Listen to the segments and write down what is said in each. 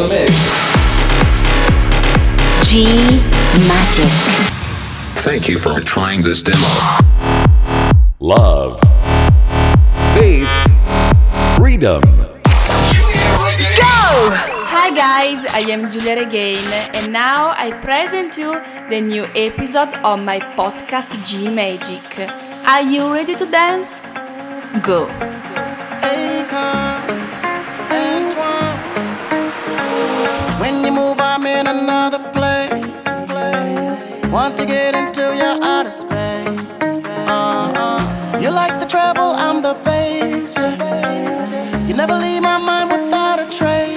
The mix. G Magic. Thank you for trying this demo. Love. Faith. Freedom. Go! Hi guys, I am Giulia Regain, and now I present you the new episode of my podcast G Magic. Are you ready to dance? Go! Akon, When you move, I'm in another place. Want to get into your outer space. Uh-uh. You like the treble, I'm the bass. You never leave my mind without a trace.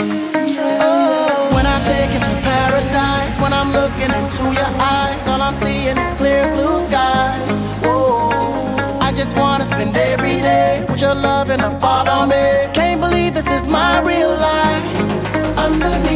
Oh, when I take you to paradise, when I'm looking into your eyes, all I'm seeing is clear blue skies. Whoa, I just wanna spend every day with your love and a part on me. Can't believe this is my real life. Underneath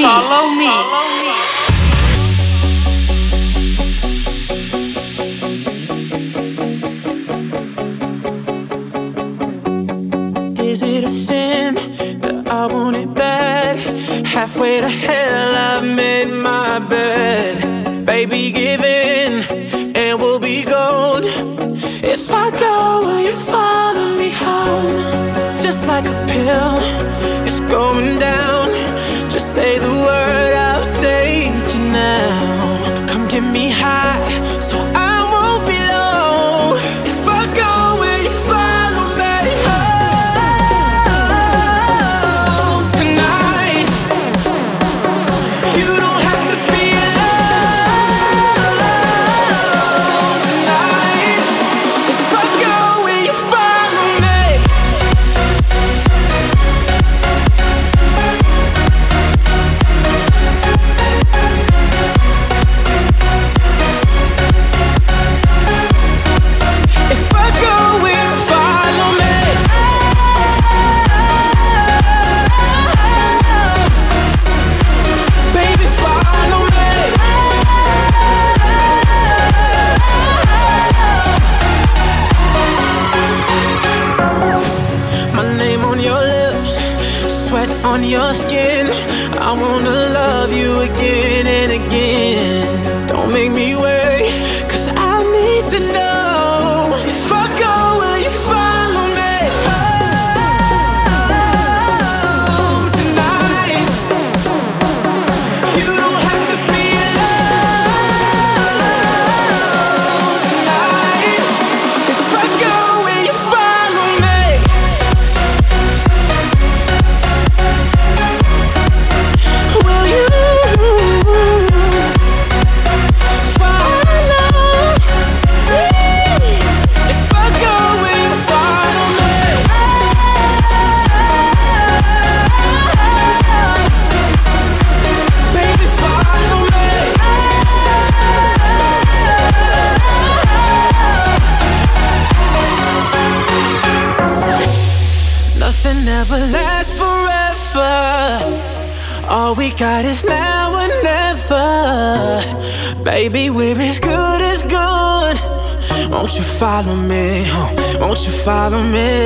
Follow follow me? huh? Won't you follow me?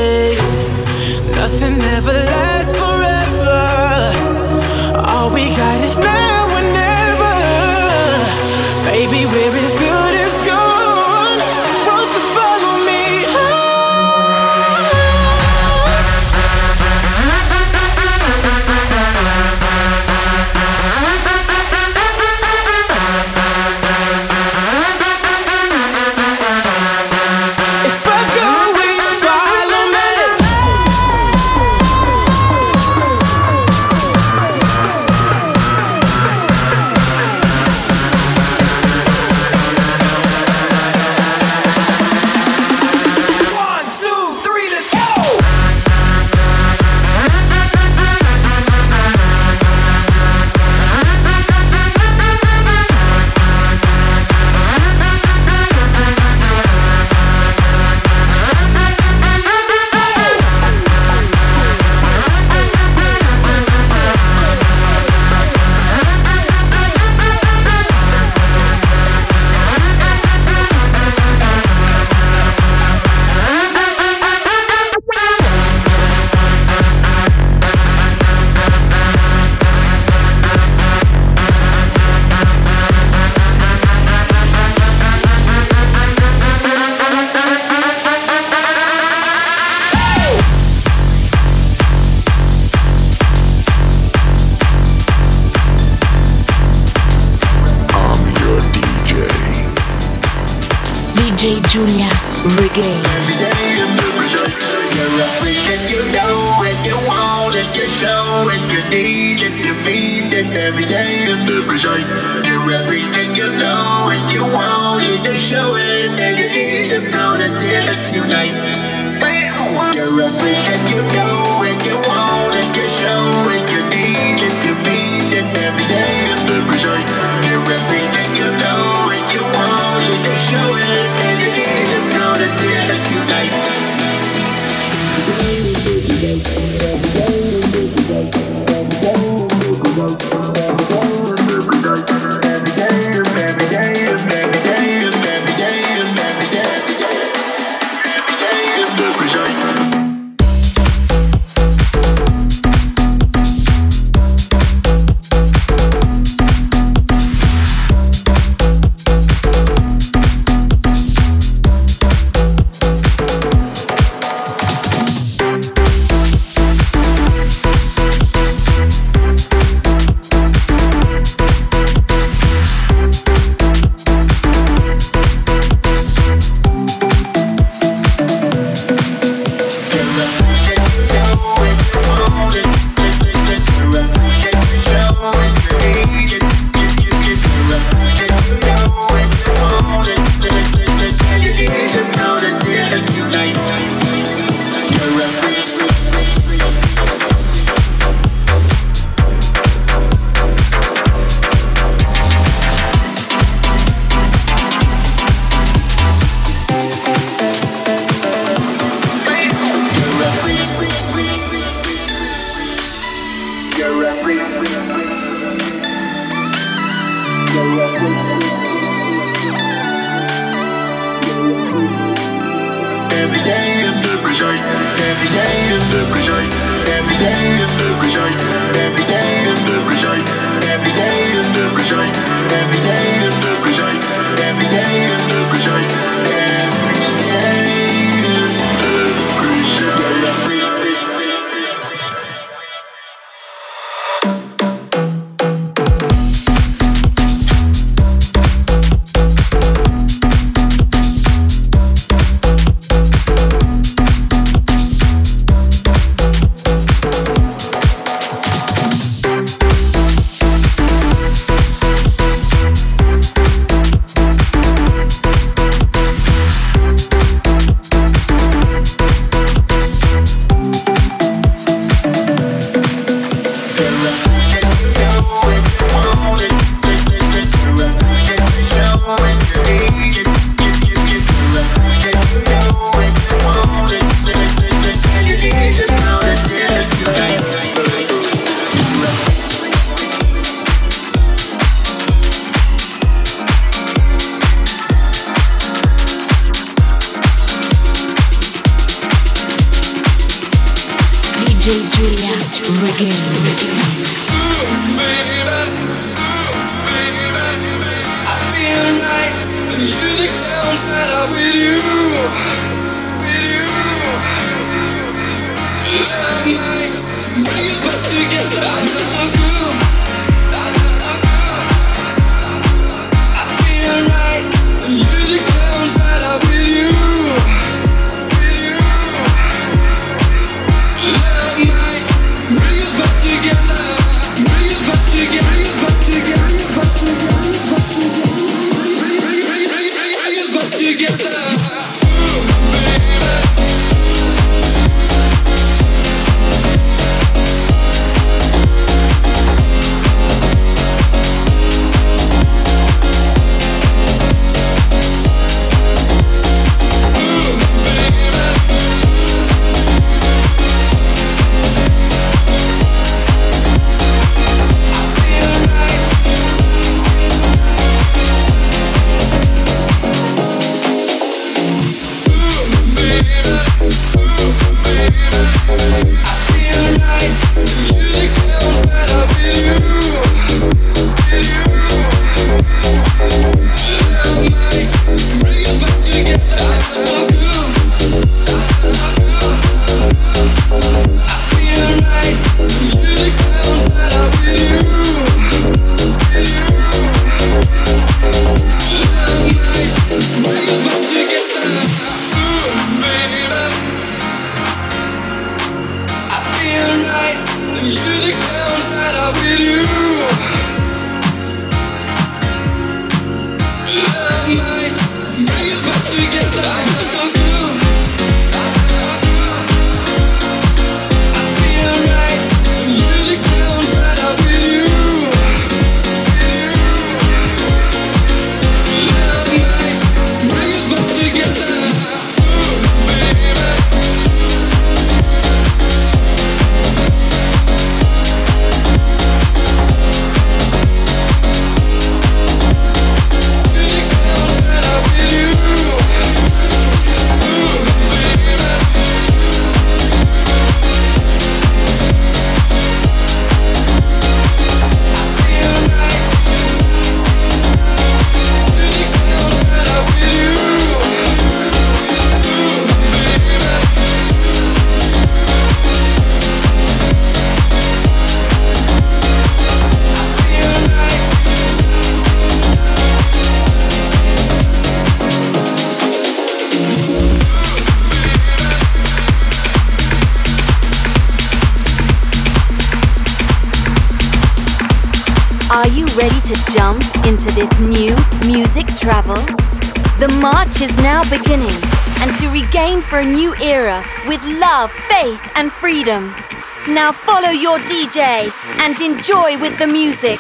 For a new era with love, faith, and freedom. Now follow your DJ and enjoy with the music.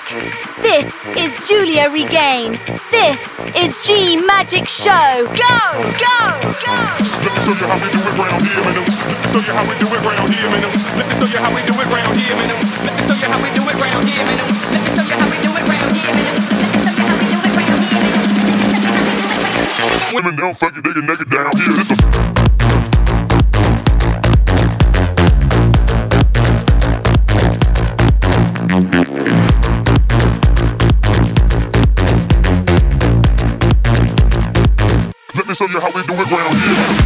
This is Giulia Regain. This is G Magic Show. Go, go, go! Let me show you how we do it round here, man. Let me show you how we do it round here, man. Let me show you how we do it round here, man. Let me show you how we do it round here, man. Let me show you how we do it round here, man. Let me show you how we do it round here, man. Women don't fuck it, they get naked down here. Show you how we do it round here.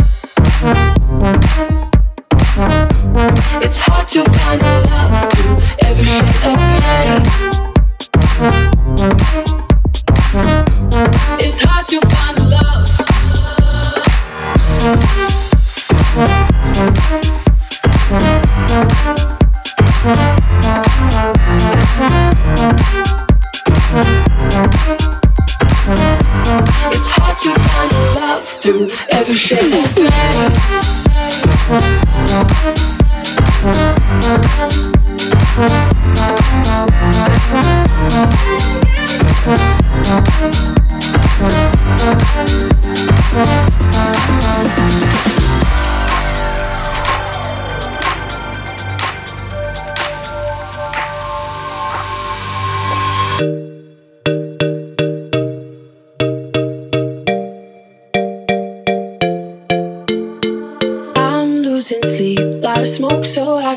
Through every shade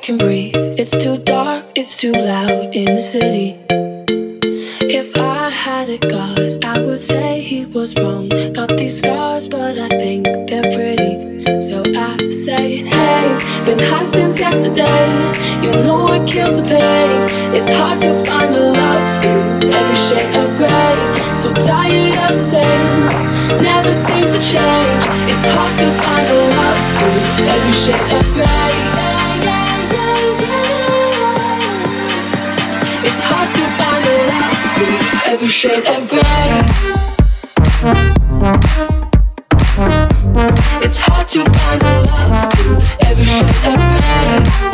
can breathe. It's too dark, it's too loud in the city. If I had a god, I would say he was wrong. Got these scars, but I think they're pretty. So I say, hey, been high since yesterday. You know it kills the pain. It's hard to find the love through every shade of gray. So tired of the same, never seems to change. It's hard to find the love through every shade of gray. Every shade of gray. It's hard to find a love through every shade of gray.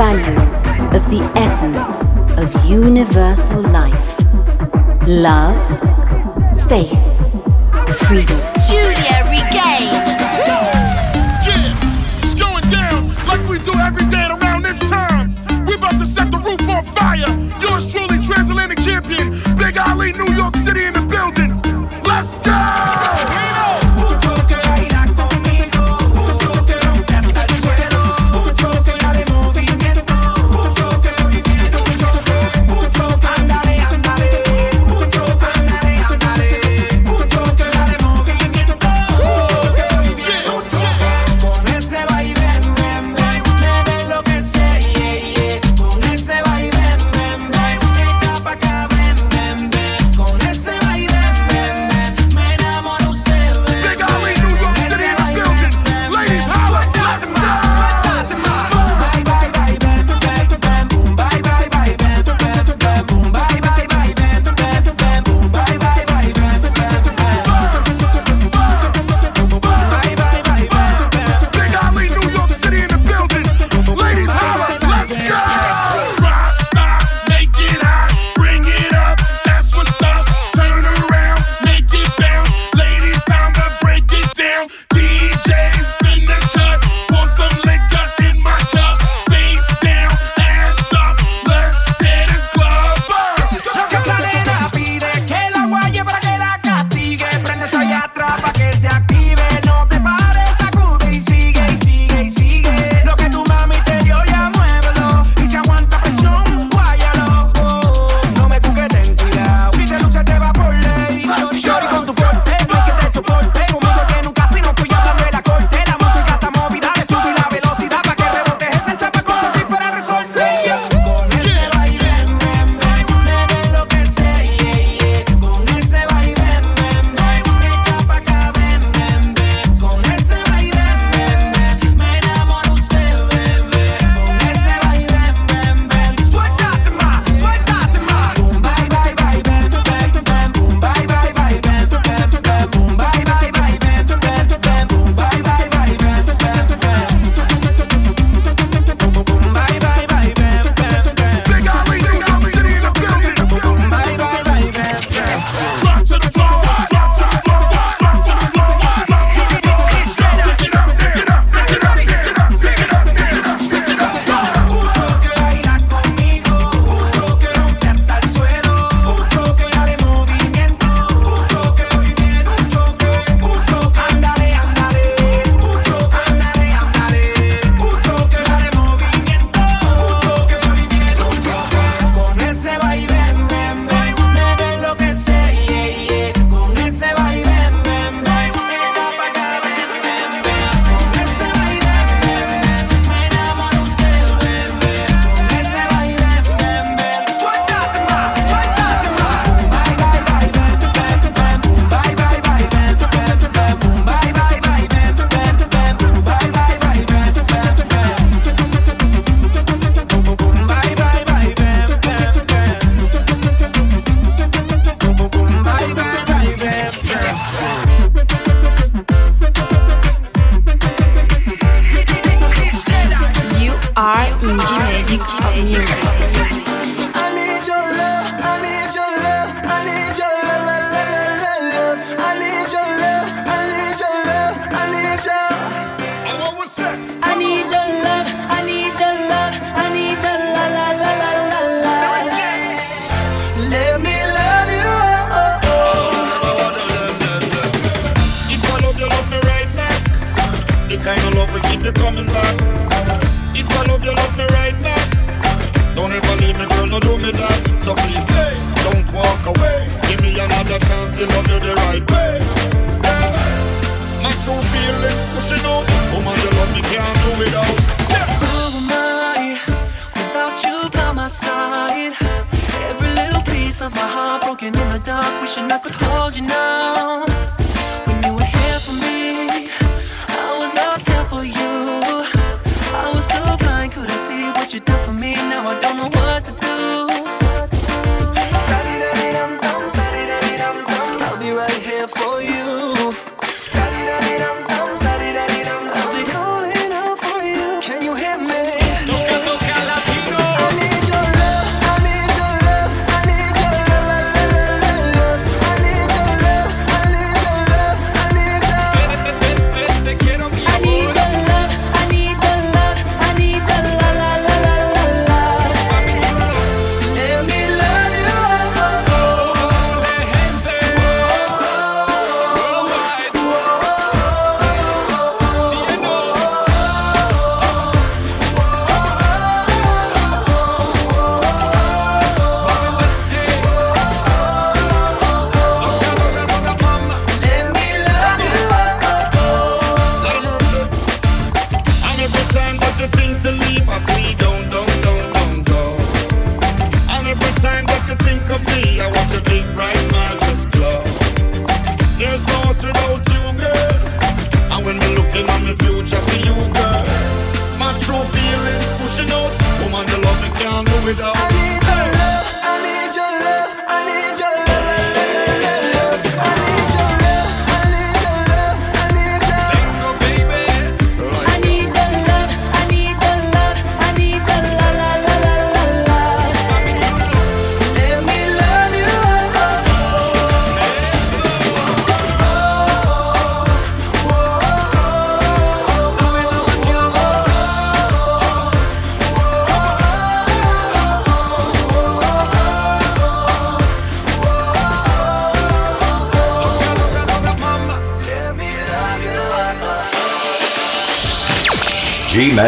values of the essence of universal life love, faith, freedom. Giulia Regain! Yeah, it's going down like we do every day around this time. We're about to set the roof on fire. Yours truly, transatlantic champion. Big Ali, New York City in the building. Let's go!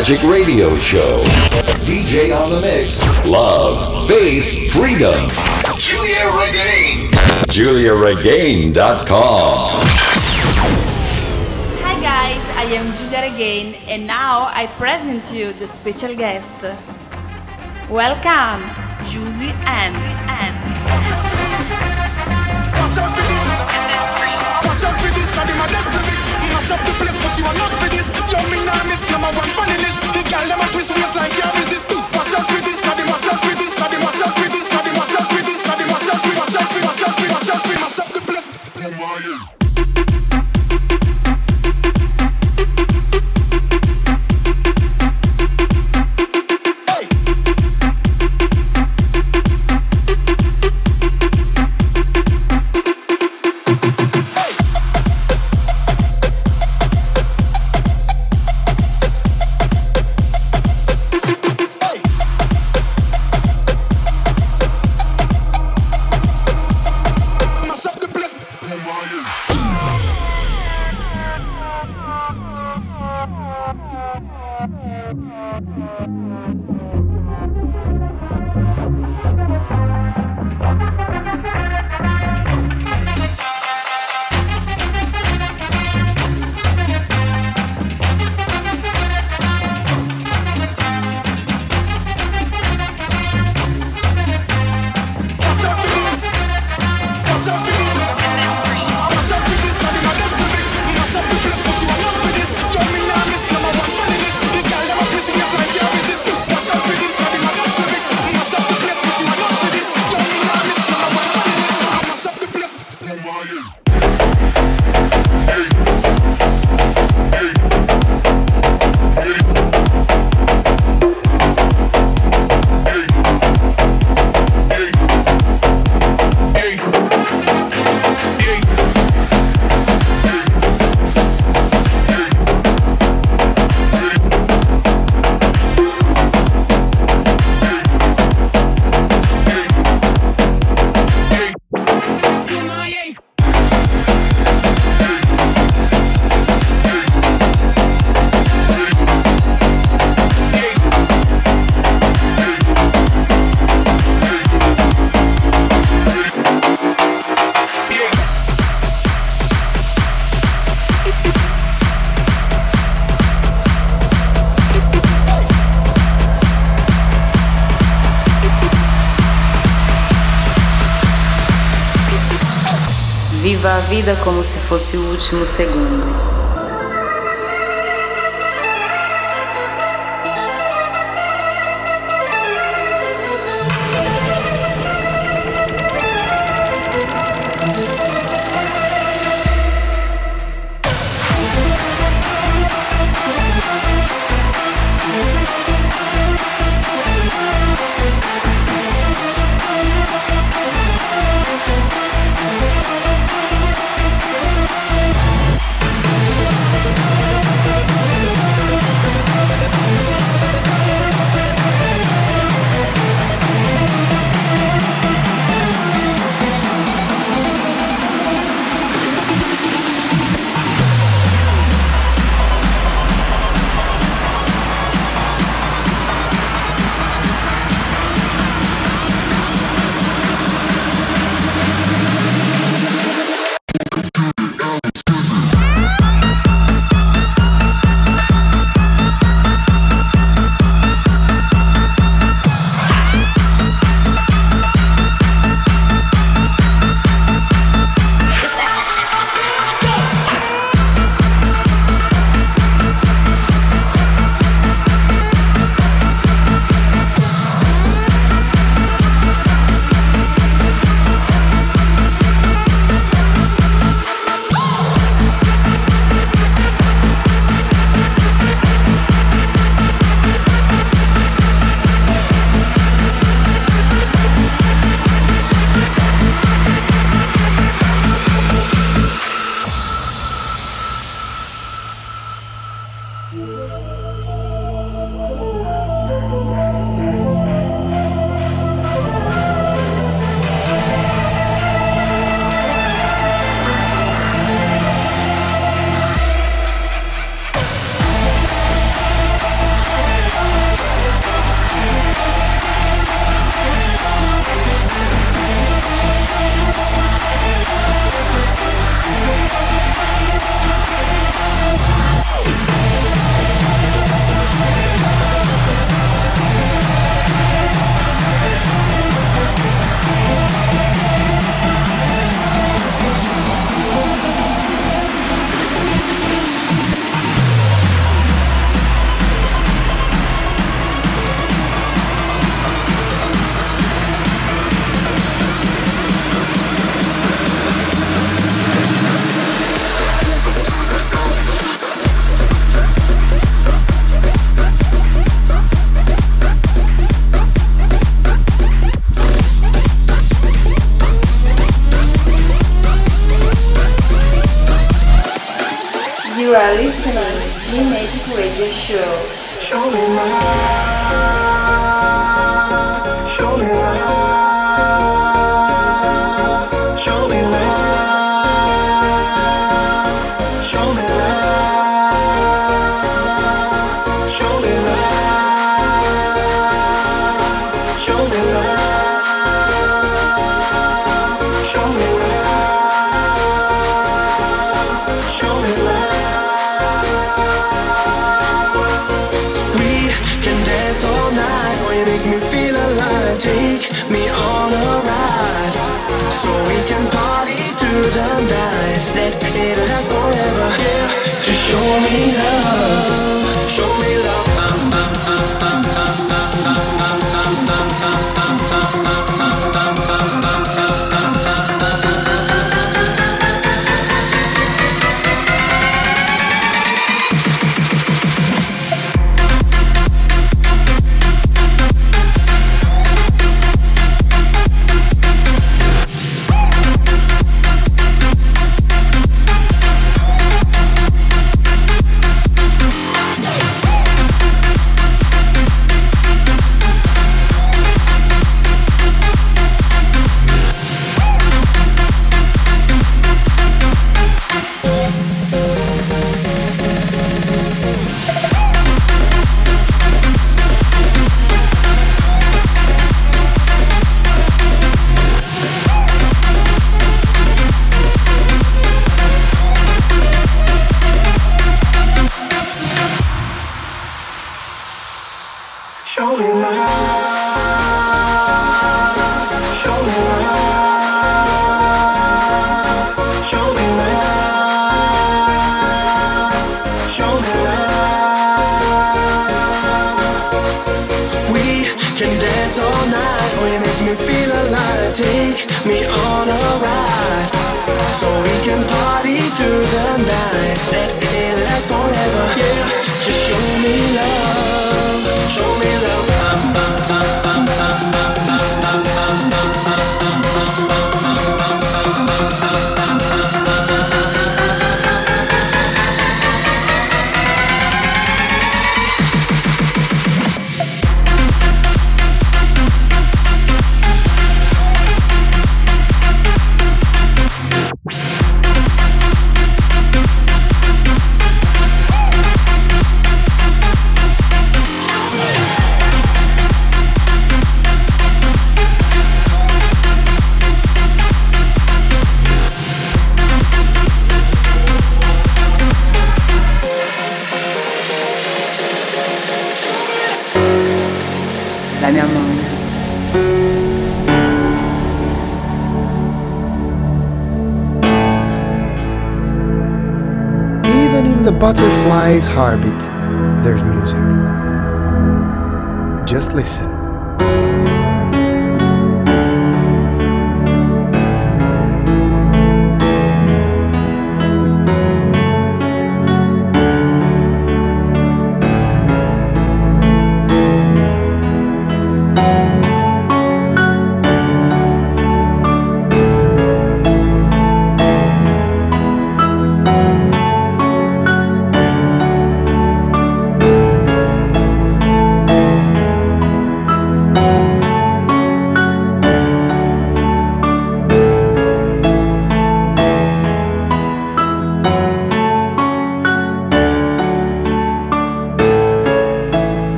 Magic Radio Show. DJ on the mix. Love, faith, freedom. Giulia Regain. GiuliaRegain.com. Hi guys, I am Giulia Regain, and now I present you the special guest. Welcome, Juicy M. Watch out for this. I'm my. Mash up the place, but you are not for this. Me miss. Number one, funny. Why you? Viva a vida como se fosse o último segundo. Take me on a ride, so we can party through the night. Let it last forever. Yeah, just show me love, butterfly's